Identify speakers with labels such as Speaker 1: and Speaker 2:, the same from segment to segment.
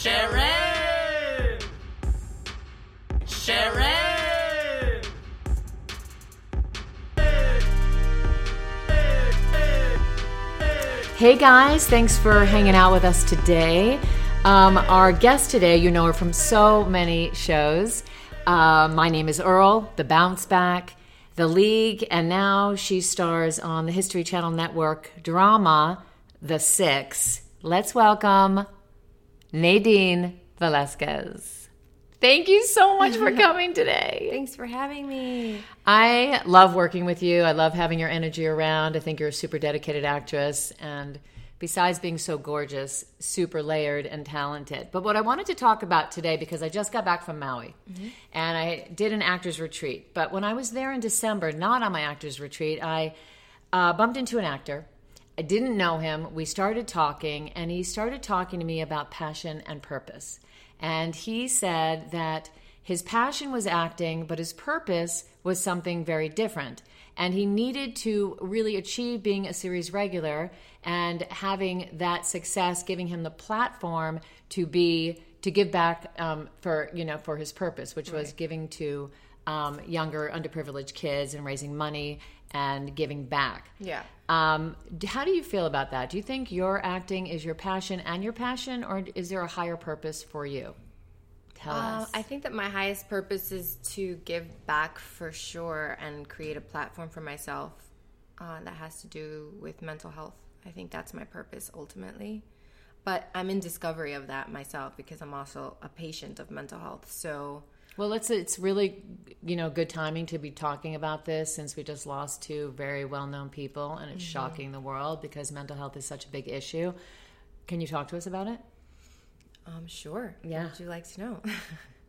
Speaker 1: Sharon! Sharon!
Speaker 2: Hey guys, thanks for hanging out with us today. Um, our guest today, you know her from so many shows. Uh, my name is Earl, The Bounce Back, The League, and now she stars on the History Channel Network drama, The Six. Let's welcome Nadine Velazquez. Thank you so much for coming today.
Speaker 3: Thanks for having me.
Speaker 2: I love working with you. I love having your energy around. I think you're a super dedicated actress and besides being so gorgeous, super layered and talented. But what I wanted to talk about today because I just got back from Maui and I did an actors retreat. But when I was there in December, not on my actors retreat, I uh, bumped into an actor. I didn't know him. We started talking, and he started talking to me about passion and purpose. And he said that his passion was acting, but his purpose was something very different. And he needed to really achieve being a series regular and having that success, giving him the platform to be to give back um, for you know for his purpose, which was giving to um, younger underprivileged kids and raising money and giving back.
Speaker 3: Yeah.
Speaker 2: Um, how do you feel about that? Do you think your acting is your passion and your passion, or is there a higher purpose for you? Tell
Speaker 3: Uh,
Speaker 2: us.
Speaker 3: I think that my highest purpose is to give back for sure and create a platform for myself uh, that has to do with mental health. I think that's my purpose ultimately. But I'm in discovery of that myself because I'm also a patient of mental health. So,
Speaker 2: Well, it's it's really you know good timing to be talking about this since we just lost two very well known people, and it's shocking the world because mental health is such a big issue. Can you talk to us about it?
Speaker 3: um, sure.
Speaker 2: Yeah.
Speaker 3: What would you like to know?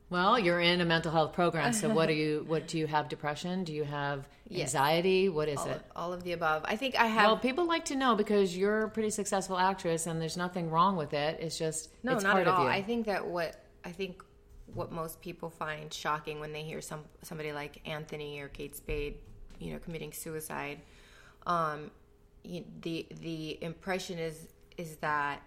Speaker 2: Well, you're in a mental health program, so what do you what do you have depression? Do you have
Speaker 3: Yes.
Speaker 2: anxiety? What is
Speaker 3: all,
Speaker 2: it?
Speaker 3: all of the above. I think I have.
Speaker 2: Well, people like to know because you're a pretty successful actress, and there's nothing wrong with it. It's just
Speaker 3: No,
Speaker 2: it's
Speaker 3: not at all. I think that what I think what most people find shocking when they hear some somebody like Anthony or Kate Spade, you know, committing suicide, um, you, the the impression is is that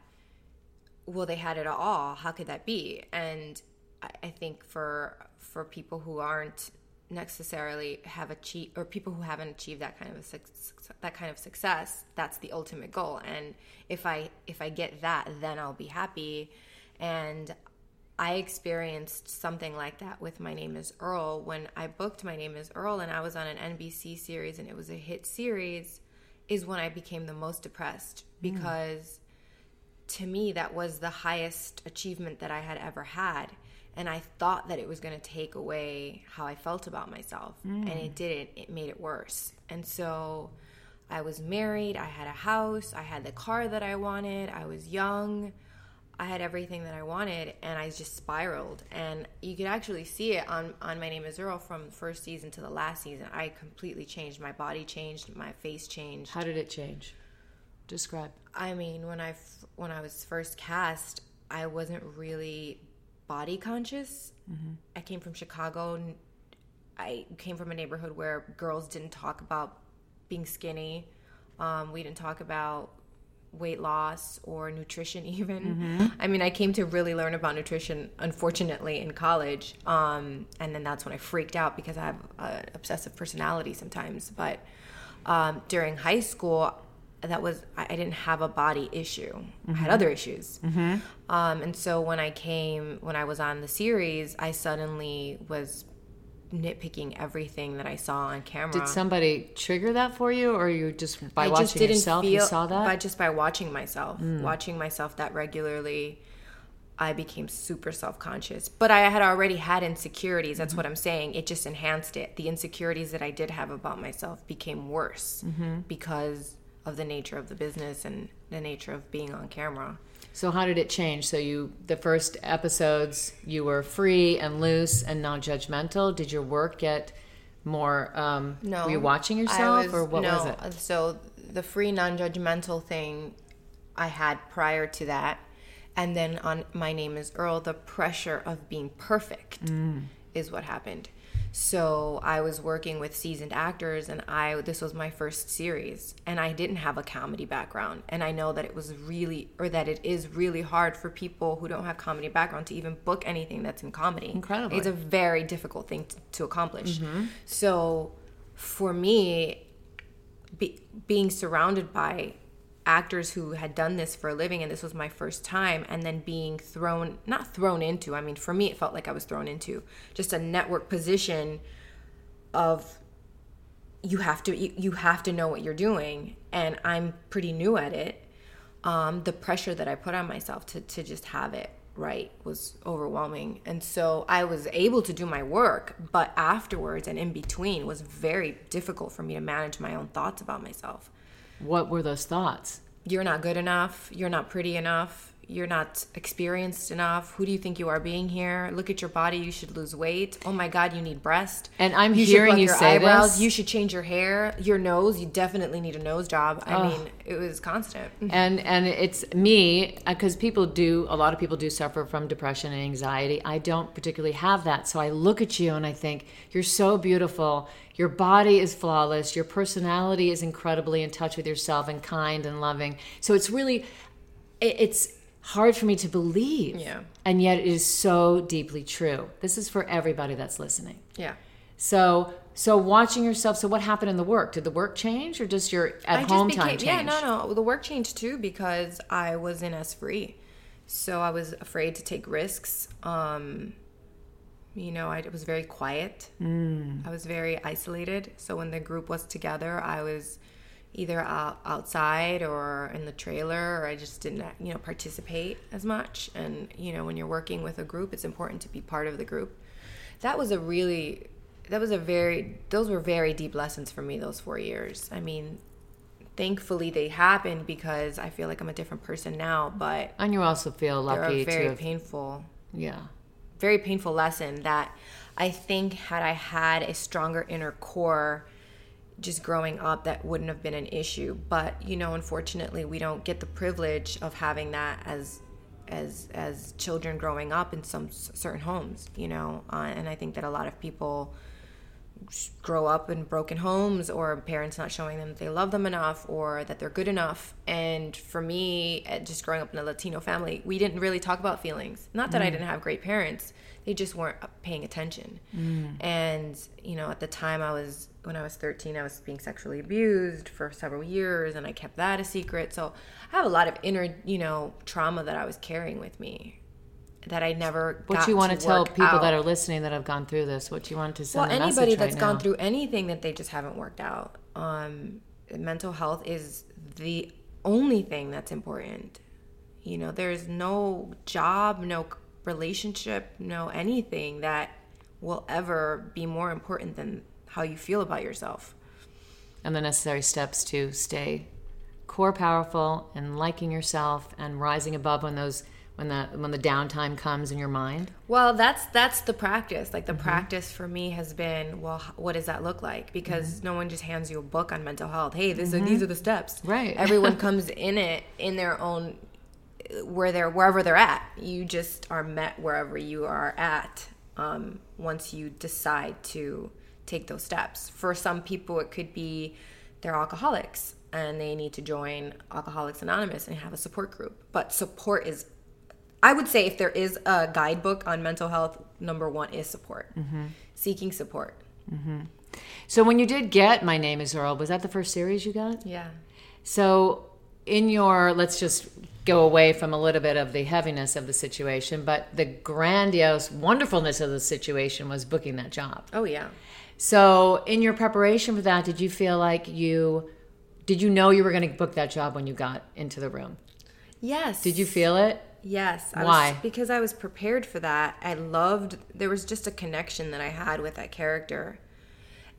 Speaker 3: well they had it all. How could that be? And I, I think for for people who aren't necessarily have achieved or people who haven't achieved that kind of a that kind of success that's the ultimate goal and if i if i get that then i'll be happy and i experienced something like that with my name is earl. When i booked my name is earl and i was on an nbc series and it was a hit series is when i became the most depressed mm. because to me that was the highest achievement that I had ever had. And I thought that it was going to take away how I felt about myself. And it mm. didn't. It made it worse. And so I was married. I had a house. I had the car that I wanted. I was young I had everything that I wanted and I just spiraled and you could actually see it on on my name is Earl from first season to the last season I completely changed my body changed my face changed
Speaker 2: How did it change? Describe.
Speaker 3: I mean, when I, when I was first cast, I wasn't really body conscious. I came from Chicago. and I came from a neighborhood where girls didn't talk about being skinny. Um, we didn't talk about weight loss or nutrition even. I mean i came to really learn about nutrition unfortunately in college um, and then that's when i freaked out because i have an obsessive personality sometimes. But um, during high school that was I, didn't have a body issue. I had other issues. Um, and so when i came when i was on the series i suddenly was nitpicking everything that i saw on camera
Speaker 2: Did somebody trigger that for you, or you just by
Speaker 3: I
Speaker 2: watching
Speaker 3: just didn't
Speaker 2: yourself
Speaker 3: feel,
Speaker 2: you saw that? Mm.
Speaker 3: By just by watching myself, watching myself that regularly, I became super self conscious. But I had already had insecurities. That's
Speaker 2: Mm-hmm.
Speaker 3: what I'm saying. It just enhanced it. The insecurities that I did have about myself became worse
Speaker 2: Mm-hmm.
Speaker 3: because of the nature of the business and the nature of being on camera.
Speaker 2: So how did it change? So you the first episodes you were free and loose and non-judgmental. Did your work get more? Um,
Speaker 3: No,
Speaker 2: were you watching yourself,
Speaker 3: was-
Speaker 2: or what
Speaker 3: no,
Speaker 2: was it?
Speaker 3: So the free non-judgmental thing I had prior to that, and then on my name is Earl, the pressure of being perfect
Speaker 2: Mm.
Speaker 3: is what happened. So I was working with seasoned actors and I this was my first series and I didn't have a comedy background and I know that it was really or that it is really hard for people who don't have comedy background to even book anything that's in comedy.
Speaker 2: Incredibly.
Speaker 3: It's a very difficult thing to, to accomplish. Mm-hmm. So for me be, being surrounded by actors who had done this for a living and this was my first time and then being thrown not thrown into i mean for me it felt like i was thrown into just a network position of you have to you, you have to know what you're doing and i'm pretty new at it. Um, the pressure that i put on myself to, to just have it right was overwhelming. And so i was able to do my work but afterwards and in between was very difficult for me to manage my own thoughts about myself
Speaker 2: What were those thoughts?
Speaker 3: you're not good enough, you're not pretty enough, you're not experienced enough. Who do you think you are being here? Look at your body, you should lose weight. Oh my god, you need breast.
Speaker 2: And I'm
Speaker 3: you
Speaker 2: hearing you
Speaker 3: your
Speaker 2: say
Speaker 3: eyebrows.
Speaker 2: this.
Speaker 3: You should change your hair, your nose, you definitely need a nose job. I mean, it was constant.
Speaker 2: and and it's me uh, because people do a lot of people do suffer from depression and anxiety i don't particularly have that so i look at you and i think you're so beautiful your body is flawless your personality is incredibly in touch with yourself and kind and loving so it's really it's hard for me to believe
Speaker 3: Yeah.
Speaker 2: and yet it is so deeply true this is for everybody that's listening
Speaker 3: Yeah.
Speaker 2: so so watching yourself so what happened in the work did the work change or just your at home time change
Speaker 3: yeah, no, no. The work changed too because I was in S free, So I was afraid to take risks. Um, you know, I was very quiet. Mm. I was very isolated. So when the group was together, I was either out, outside or in the trailer, or I just didn't, you know, participate as much. And you know, when you're working with a group, it's important to be part of the group. That was a really, that was a very, those were very deep lessons for me. Those four years. I mean, thankfully they happened because I feel like I'm a different person now. But
Speaker 2: and you also feel lucky
Speaker 3: a very
Speaker 2: have,
Speaker 3: painful
Speaker 2: yeah
Speaker 3: very painful lesson that I think had I had a stronger inner core just growing up that wouldn't have been an issue. But you know unfortunately we don't get the privilege of having that as as as children growing up in some certain homes you know uh, and I think that a lot of people grow up in broken homes or parents not showing them that they love them enough or that they're good enough. And for me, just growing up in a Latino family, we didn't really talk about feelings. Not that I mm. didn't have great parents, they just weren't paying attention. Mm. And, you know, at the time I was, when I was 13, I was being sexually abused for several years and I kept that a secret. So I have a lot of inner, you know, trauma that I was carrying with me that I never
Speaker 2: What you want to tell
Speaker 3: work
Speaker 2: people that are listening that have gone through this? What do you want to send
Speaker 3: well anybody
Speaker 2: message
Speaker 3: that's
Speaker 2: right
Speaker 3: gone
Speaker 2: now?
Speaker 3: through anything that they just haven't worked out um mental health is the only thing that's important you know there's no job no relationship no anything that will ever be more important than how you feel about yourself
Speaker 2: and the necessary steps to stay core powerful and liking yourself and rising above when those when the when the downtime comes in your mind.
Speaker 3: Well, that's that's the practice. Like the
Speaker 2: Mm-hmm.
Speaker 3: practice for me has been, well, what does that look like? Because
Speaker 2: Mm-hmm.
Speaker 3: no one just hands you a book on mental health. Hey, this are, these are the steps.
Speaker 2: Right.
Speaker 3: Everyone comes in it in their own where they're wherever they're at. You just are met wherever you are at. Um, once you decide to take those steps. For some people, it could be they're alcoholics and they need to join Alcoholics Anonymous and have a support group. But support is I would say if there is a guidebook on mental health, number one is support. Mm-hmm. Seeking support. Mm-hmm.
Speaker 2: So when you did get My Name is Earl, was that the first series you got?
Speaker 3: Yeah.
Speaker 2: So in your let's just go away from a little bit of the heaviness of the situation, but the grandiose wonderfulness of the situation was booking that job.
Speaker 3: Oh yeah.
Speaker 2: So in your preparation for that, did you feel like you did you know you were going to book that job when you got into the room?
Speaker 3: Yes.
Speaker 2: Did you feel it?
Speaker 3: Yes. I
Speaker 2: Why?
Speaker 3: Was, because I was prepared for that. I loved. There was just a connection that I had with that character.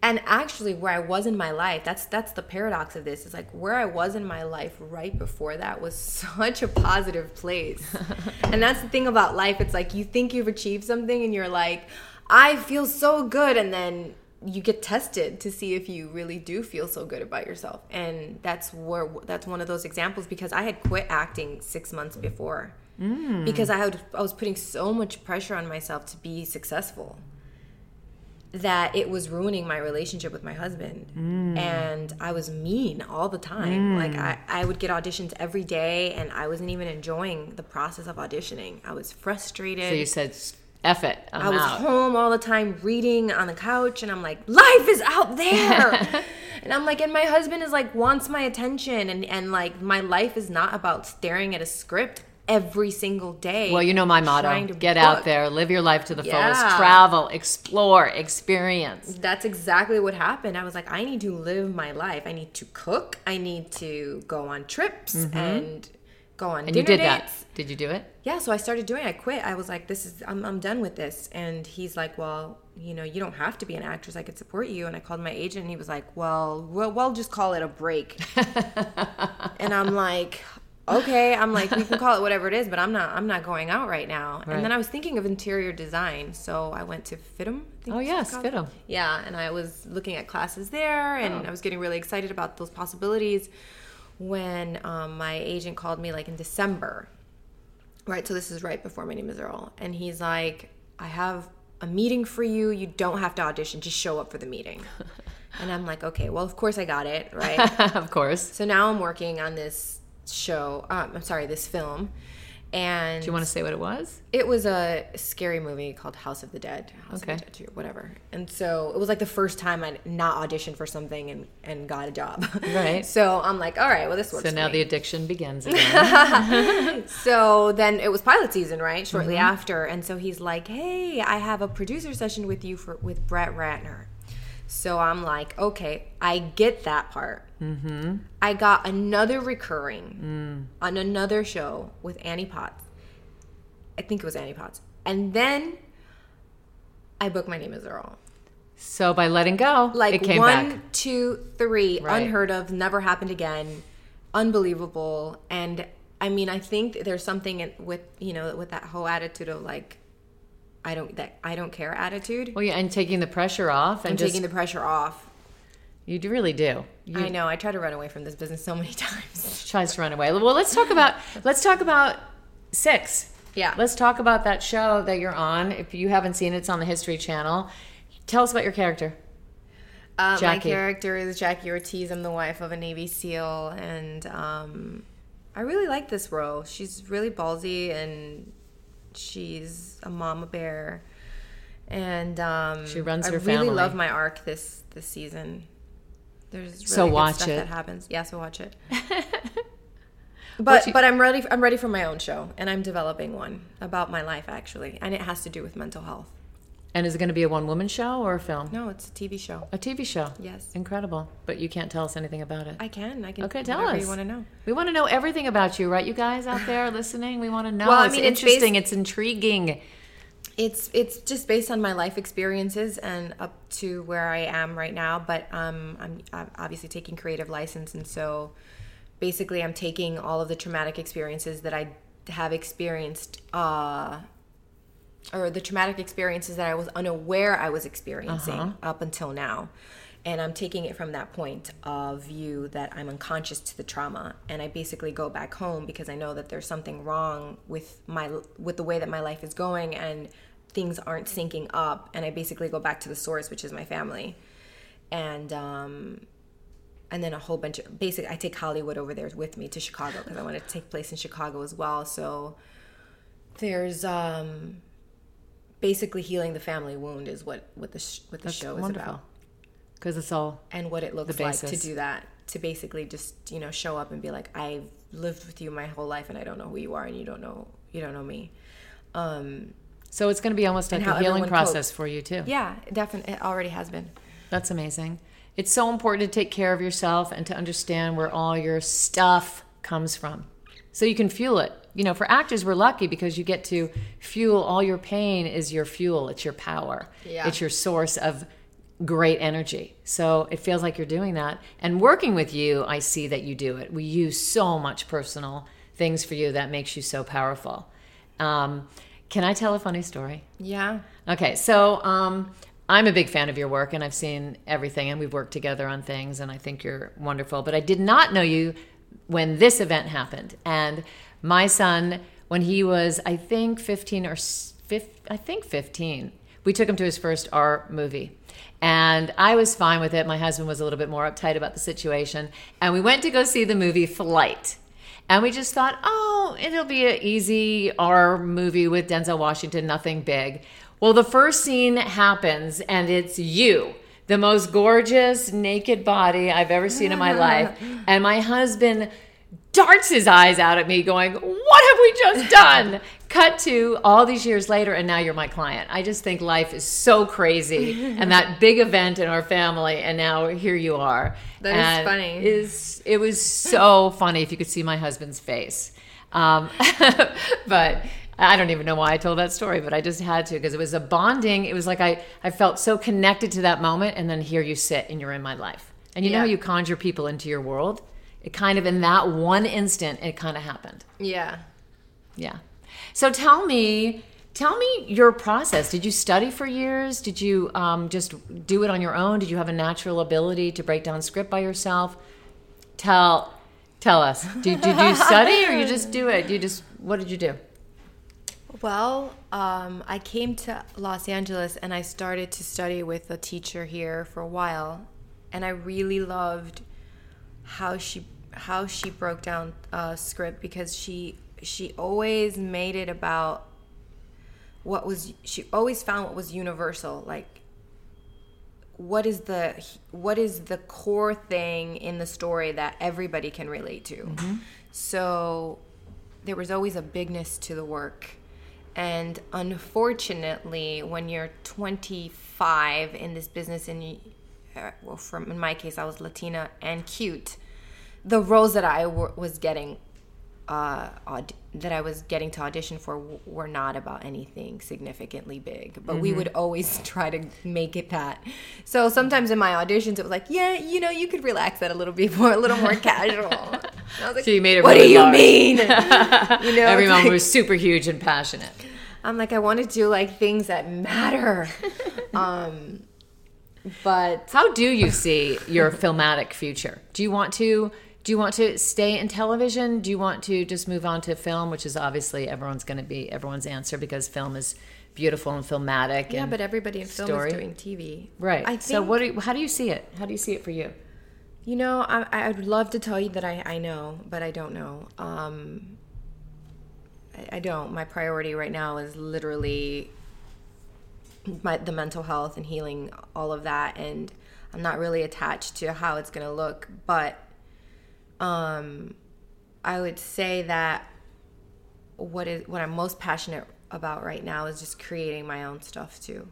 Speaker 3: And actually, where I was in my life, that's that's the paradox of this. Is like where I was in my life right before that was such a positive place. and that's the thing about life. It's like you think you've achieved something, and you're like, I feel so good, and then you get tested to see if you really do feel so good about yourself. And that's where that's one of those examples because I had quit acting six months before because I had I was putting so much pressure on myself to be successful that it was ruining my relationship with my husband
Speaker 2: Mm.
Speaker 3: and i was mean all the time like I, I would get auditions every day and i wasn't even enjoying the process of auditioning i was frustrated
Speaker 2: So you said, "F it, I'm
Speaker 3: I was
Speaker 2: out."
Speaker 3: home all the time reading on the couch and I'm like, life is out there. and I'm like, and my husband is like wants my attention and, and like my life is not about staring at a script every single day.
Speaker 2: Well, you know my motto:
Speaker 3: to
Speaker 2: get out there, live your life to the
Speaker 3: Yeah.
Speaker 2: fullest, travel, explore, experience.
Speaker 3: That's exactly what happened. I was like, I need to live my life. I need to cook. I need to go on trips and go on
Speaker 2: Mm-hmm. And you
Speaker 3: dinner
Speaker 2: did that.
Speaker 3: dates.
Speaker 2: Did you do it?
Speaker 3: yeah so i started doing it. i quit i was like this is I'm, I'm done with this and he's like well you know you don't have to be an actress i could support you and i called my agent and he was like well we'll, we'll just call it a break and i'm like okay i'm like we can call it whatever it is but i'm not i'm not going out right now
Speaker 2: Right.
Speaker 3: and then i was thinking of interior design so i went to fitum
Speaker 2: Oh, yes. FIDM.
Speaker 3: yeah and i was looking at classes there and
Speaker 2: Oh.
Speaker 3: i was getting really excited about those possibilities when um, my agent called me like in december Right, so this is right before My Name is Earl. And he's like, I have a meeting for you. You don't have to audition, just show up for the meeting. and I'm like, okay, well, of course I got it, right?
Speaker 2: of course.
Speaker 3: so now I'm working on this show, um, I'm sorry, this film. And
Speaker 2: Do you want to say what it was?
Speaker 3: it was a scary movie called House of the Dead. House
Speaker 2: Okay.
Speaker 3: of the Dead 2, whatever. And so it was like the first time I'd not auditioned for something and, and got a job.
Speaker 2: Right.
Speaker 3: so I'm like, all right, well, this works
Speaker 2: So now the addiction begins again.
Speaker 3: So then it was pilot season, right? Shortly
Speaker 2: Mm-hmm.
Speaker 3: after, and so he's like, "Hey, I have a producer session with you for with Brett Ratner." So I'm like, "Okay, I get that part." Mm-hmm. I got another recurring
Speaker 2: Mm.
Speaker 3: on another show with Annie Potts. I think it was Annie Potts, and then I booked my name as Earl.
Speaker 2: so by letting go,
Speaker 3: Like
Speaker 2: it came
Speaker 3: one,
Speaker 2: back.
Speaker 3: two, three,
Speaker 2: Right.
Speaker 3: unheard of, never happened again, unbelievable. And I mean, I think there's something in, with you know with that whole attitude of like, I don't that I don't care attitude.
Speaker 2: Well, yeah, and taking the pressure off, and
Speaker 3: and
Speaker 2: just
Speaker 3: taking the pressure off.
Speaker 2: You do really do. You
Speaker 3: I know. I try to run away from this business so many times.
Speaker 2: tries to run away. Well, let's talk about let's talk about six.
Speaker 3: Yeah.
Speaker 2: Let's talk about that show that you're on. If you haven't seen it, it's on the History Channel. Tell us about your character.
Speaker 3: Uh, my character is Jackie Ortiz. I'm the wife of a Navy SEAL, and um, I really like this role. She's really ballsy, and she's a mama bear. And um,
Speaker 2: She runs her I
Speaker 3: really
Speaker 2: family.
Speaker 3: love my arc this this season. There's really
Speaker 2: So watch
Speaker 3: stuff
Speaker 2: it.
Speaker 3: that happens. Yeah, so watch it. But
Speaker 2: you-
Speaker 3: but I'm ready. I'm ready for my own show, and I'm developing one about my life actually, and it has to do with mental health.
Speaker 2: And is it going to be a one woman show or a film?
Speaker 3: No, it's a TV show.
Speaker 2: A TV show.
Speaker 3: Yes.
Speaker 2: Incredible. But you can't tell us anything about it.
Speaker 3: I can. I can.
Speaker 2: Okay, tell us.
Speaker 3: You want to know?
Speaker 2: We want to know everything about you, right? You guys out there listening, we want to know.
Speaker 3: Well, I
Speaker 2: it's
Speaker 3: mean, it's
Speaker 2: interesting.
Speaker 3: based-
Speaker 2: it's intriguing.
Speaker 3: It's it's just based on my life experiences and up to where I am right now. But um, I'm, I'm obviously taking creative license, and so basically, I'm taking all of the traumatic experiences that I have experienced, uh, or the traumatic experiences that I was unaware I was experiencing up until now. And I'm taking it from that point of view that I'm unconscious to the trauma, and I basically go back home because I know that there's something wrong with my with the way that my life is going, and things aren't syncing up. And I basically go back to the source, which is my family, and um, and then a whole bunch of basically I take Hollywood over there with me to Chicago because I want it to take place in Chicago as well. So there's um basically healing the family wound is what what the sh- what the
Speaker 2: That's
Speaker 3: show is
Speaker 2: wonderful.
Speaker 3: about
Speaker 2: Because it's all
Speaker 3: and what it looks like to do that to basically just you know show up and be like I've lived with you my whole life and I don't know who you are and you don't know you don't know me. Um
Speaker 2: so it's going to be almost like a healing process
Speaker 3: copes.
Speaker 2: for you too.
Speaker 3: yeah, definitely it already has been.
Speaker 2: That's amazing. It's so important to take care of yourself and to understand where all your stuff comes from. So you can fuel it. You know, for actors, we're lucky because you get to fuel all your pain is your fuel, it's your power.
Speaker 3: Yeah.
Speaker 2: It's your source of great energy. So it feels like you're doing that. And working with you, I see that you do it. We use so much personal things for you that makes you so powerful. Um, can I tell a funny story?
Speaker 3: Yeah.
Speaker 2: Okay, so um, I'm a big fan of your work, and I've seen everything, and we've worked together on things, and I think you're wonderful. But I did not know you when this event happened, and my son, when he was, I think, 15 or I think 15, we took him to his first R movie. And I was fine with it. My husband was a little bit more uptight about the situation. And we went to go see the movie Flight. And we just thought, oh, it'll be an easy R movie with Denzel Washington, nothing big. Well, the first scene happens, and it's you, the most gorgeous naked body I've ever seen in my life. And my husband darts his eyes out at me, going, What have we just done? Cut to all these years later, and now you're my client. I just think life is so crazy, and that big event in our family, and now here you are.
Speaker 3: That is
Speaker 2: And
Speaker 3: funny.
Speaker 2: Is it was so funny if you could see my husband's face, um, but. I don't even know why I told that story, but I just had to because it was a bonding. It was like I, I felt so connected to that moment, and then here you sit and you're in my life. And you know how you conjure people into your world? It kind of in that one instant, it kind of happened.
Speaker 3: Yeah.
Speaker 2: Yeah. So tell me, tell me your process. Did you study for years? Did you um, just do it on your own? Did you have a natural ability to break down script by yourself? Tell, tell us. Did, did you study or you just do it? You just what did you do?
Speaker 3: Well, um, I came to Los Angeles and I started to study with a teacher here for a while, and I really loved how she how she broke down uh, script because she she always made it about what was she always found what was universal like what is the what is the core thing in the story that everybody can relate to? So there was always a bigness to the work. And unfortunately when you're 25 in this business and you, uh, well from in my case i was latina and cute the roles that i w- was getting uh, aud- that I was getting to audition for w- were not about anything significantly big, but we would always try to make it that. So sometimes in my auditions, it was like, yeah, you know, you could relax that a little bit more, a little more casual. I was like,
Speaker 2: So you made it
Speaker 3: What
Speaker 2: really
Speaker 3: do you
Speaker 2: large."
Speaker 3: mean? you know,
Speaker 2: Every
Speaker 3: it's
Speaker 2: moment
Speaker 3: like-
Speaker 2: was super huge and passionate.
Speaker 3: I'm like, I want to do like things that matter. um, but
Speaker 2: How do you see your filmatic future? Do you want to do you want to stay in television? Do you want to just move on to film, which is obviously everyone's going to be everyone's answer because film is beautiful and filmatic.
Speaker 3: yeah,
Speaker 2: and
Speaker 3: but everybody in film
Speaker 2: story.
Speaker 3: is doing TV,
Speaker 2: right.
Speaker 3: I think,
Speaker 2: so what? Do you, how do you see it? How do you see it for you?
Speaker 3: You know, I, I'd love to tell you that I, I know, but I don't know. Um, I, I don't. My priority right now is literally my the mental health and healing, all of that, and I'm not really attached to how it's gonna look. But um, I would say that what is what I'm most passionate about right now is just creating my own stuff too.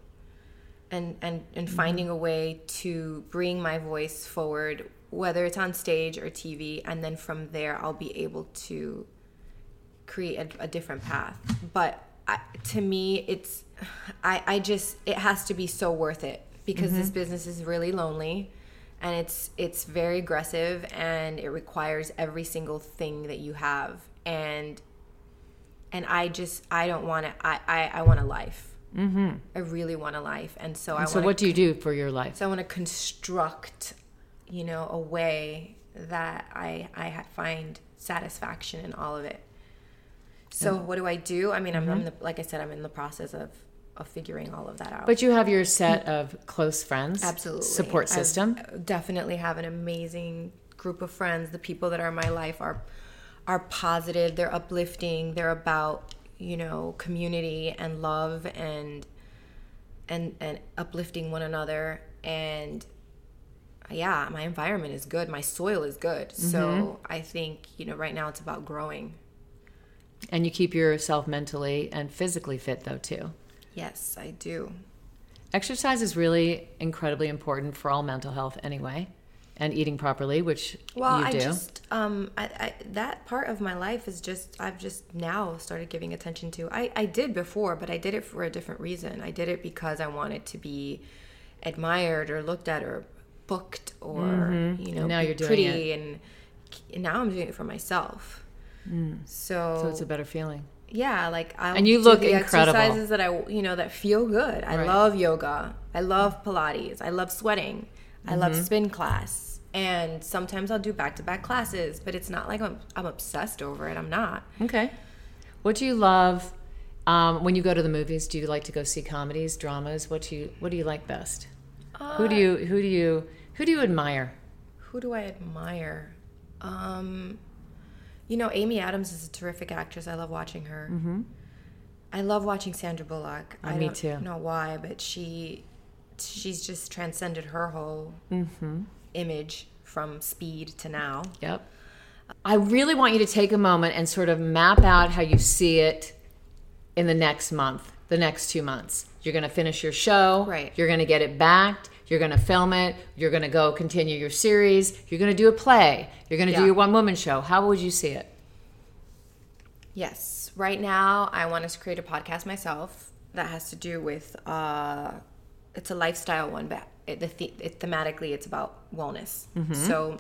Speaker 3: And and and finding a way to bring my voice forward whether it's on stage or TV and then from there I'll be able to create a, a different path. But I, to me it's I I just it has to be so worth it because this business is really lonely and it's it's very aggressive and it requires every single thing that you have and and I just I don't want to I, I I want a life mm-hmm. I really want a life and so I
Speaker 2: So what do you do for your life?
Speaker 3: so I want to construct, you know, a way that I I find satisfaction in all of it. So what do I do? I mean, I'm, I'm the, like I said, I'm in the process of of figuring all of that out.
Speaker 2: But you have your set of close friends,
Speaker 3: Absolutely,
Speaker 2: support system.
Speaker 3: definitely have an amazing group of friends. The people that are in my life are are positive. They're uplifting. They're about you know community and love and and and uplifting one another and yeah my environment is good my soil is good so
Speaker 2: Mm-hmm.
Speaker 3: i think you know right now it's about growing
Speaker 2: And you keep yourself mentally and physically fit, though, too.
Speaker 3: Yes i do.
Speaker 2: Exercise is really incredibly important for all mental health, anyway, and eating properly, which
Speaker 3: well
Speaker 2: you
Speaker 3: i
Speaker 2: do.
Speaker 3: just um I, I that part of my life is just i've just now started giving attention to i i did before but i did it for a different reason. I did it because i wanted to be admired or looked at or booked or you know
Speaker 2: now you're doing
Speaker 3: pretty and, and now i'm doing it for myself. So
Speaker 2: so it's a better feeling.
Speaker 3: Yeah like i
Speaker 2: And you look
Speaker 3: the
Speaker 2: incredible.
Speaker 3: exercises that i you know that feel good i
Speaker 2: Right.
Speaker 3: love yoga i love pilates i love sweating i love
Speaker 2: Mm-hmm.
Speaker 3: spin class and sometimes i'll do back-to-back classes but it's not like i'm, I'm obsessed over it i'm not
Speaker 2: Okay. What do you love Um, when you go to the movies, do you like to go see comedies, dramas? What do you What do you like best? who do you Who do you Who do you admire?
Speaker 3: Who do I admire? Um, you know, Amy Adams is a terrific actress. I love watching her. Mm-hmm. I love watching Sandra Bullock. I
Speaker 2: me
Speaker 3: don't
Speaker 2: too.
Speaker 3: know why, but she she's just transcended her whole
Speaker 2: Mm-hmm.
Speaker 3: image from Speed to now.
Speaker 2: Yep. I really want you to take a moment and sort of map out how you see it in the next month, the next two months. You're going to finish your show.
Speaker 3: Right.
Speaker 2: You're going to get it backed. You're going to film it. You're going to go continue your series. You're going to do a play. You're going to do your one woman show. How would you see it?
Speaker 3: Yes. Right now, I want to create a podcast myself that has to do with. Uh, it's a lifestyle one, but it, the, the, it, thematically, it's about wellness. So,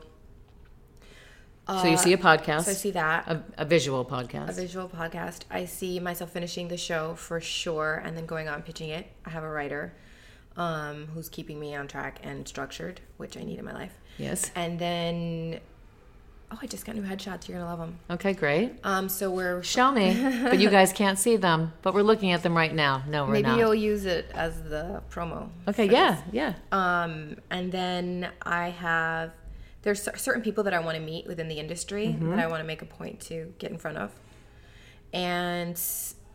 Speaker 2: so you see a podcast,
Speaker 3: Uh, so I see that
Speaker 2: a, a visual podcast.
Speaker 3: a visual podcast. I see myself finishing the show for sure, and then going out and pitching it. I have a writer um, who's keeping me on track and structured, which I need in my life.
Speaker 2: yes.
Speaker 3: And then, oh, I just got new headshots. You're gonna love them.
Speaker 2: Okay, great.
Speaker 3: Um, so we're
Speaker 2: Show me. but you guys can't see them. But we're looking at them right now. No, we're
Speaker 3: maybe
Speaker 2: not.
Speaker 3: you'll use it as the promo.
Speaker 2: Okay, yeah,
Speaker 3: this.
Speaker 2: yeah.
Speaker 3: Um, and then I have there's certain people that I want to meet within the industry
Speaker 2: Mm-hmm.
Speaker 3: that I want to make a point to get in front of, and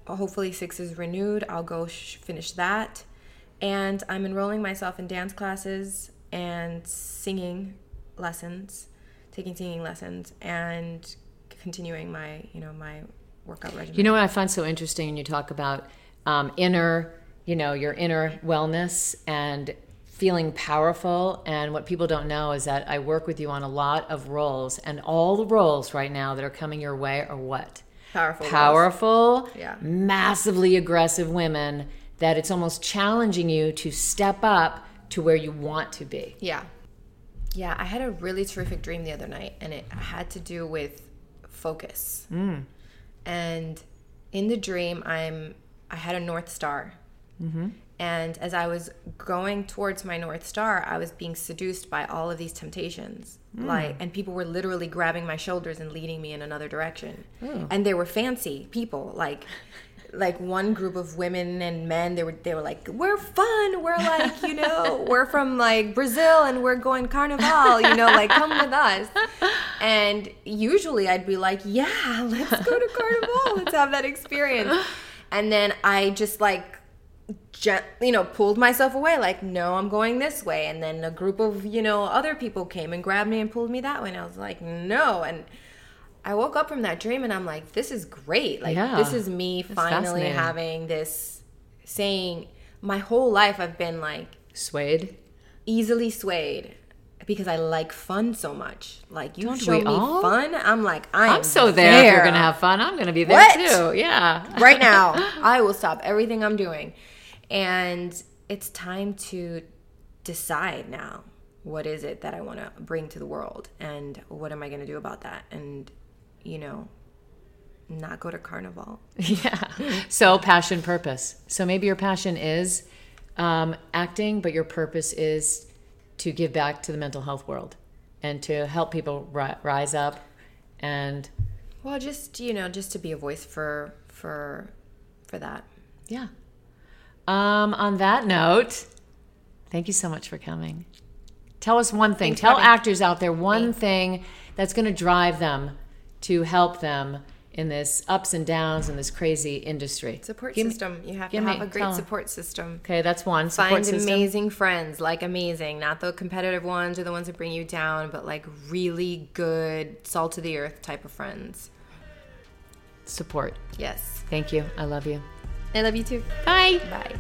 Speaker 3: hopefully six is renewed. I'll go sh- finish that, and I'm enrolling myself in dance classes and singing lessons, taking singing lessons, and continuing my you know my workout regimen.
Speaker 2: You know what I find so interesting when you talk about um, inner, you know, your inner wellness and feeling powerful. And what people don't know is that I work with you on a lot of roles, and all the roles right now that are coming your way are what?
Speaker 3: Powerful.
Speaker 2: Powerful,
Speaker 3: Yeah.
Speaker 2: massively aggressive women that it's almost challenging you to step up to where you want to be.
Speaker 3: Yeah. Yeah, I had a really terrific dream the other night, and it had to do with focus. Mm. And in the dream, I'm I had a north star, mm-hmm. and as I was going towards my north star, I was being seduced by all of these temptations, mm. like, and people were literally grabbing my shoulders and leading me in another direction, oh. and they were fancy people, like. Like one group of women and men, they were they were like, "We're fun. We're like, you know, we're from like Brazil and we're going carnival. You know, like come with us." And usually I'd be like, "Yeah, let's go to carnival. Let's have that experience." And then I just like gen- you know pulled myself away like no i'm going this way and then a group of you know other people came and grabbed me and pulled me that way and i was like no and i woke up from that dream and i'm like this is great like
Speaker 2: Yeah.
Speaker 3: this is me
Speaker 2: That's
Speaker 3: finally having this saying my whole life i've been like
Speaker 2: Swayed.
Speaker 3: easily swayed because I like fun so much. Like you
Speaker 2: Don't
Speaker 3: show me
Speaker 2: all?
Speaker 3: fun, I'm like I'm,
Speaker 2: I'm so there. If you're gonna have fun, I'm gonna be there
Speaker 3: What?
Speaker 2: too. Yeah.
Speaker 3: right now. I will stop everything I'm doing. And it's time to decide now what is it that I want to bring to the world and what am I going to do about that? And, you know, not go to carnival.
Speaker 2: Yeah. So passion, purpose. So maybe your passion is um, acting, but your purpose is to give back to the mental health world and to help people ri- rise up. And
Speaker 3: Well, just, you know, just to be a voice for for for that.
Speaker 2: yeah. Um, on that note, thank you so much for coming. Tell us one thing.
Speaker 3: Thanks
Speaker 2: Tell actors out there one thing that's going to drive them to help them in this ups and downs in this crazy industry.
Speaker 3: Support
Speaker 2: Give me-
Speaker 3: system. you have to
Speaker 2: give me-
Speaker 3: have a great support system.
Speaker 2: Okay, that's one support
Speaker 3: Find
Speaker 2: system.
Speaker 3: amazing friends, like amazing, not the competitive ones or the ones that bring you down, but like really good, salt of the earth type of friends.
Speaker 2: Support.
Speaker 3: Yes.
Speaker 2: Thank you. I love you.
Speaker 3: I love you too.
Speaker 2: Bye.
Speaker 3: Bye.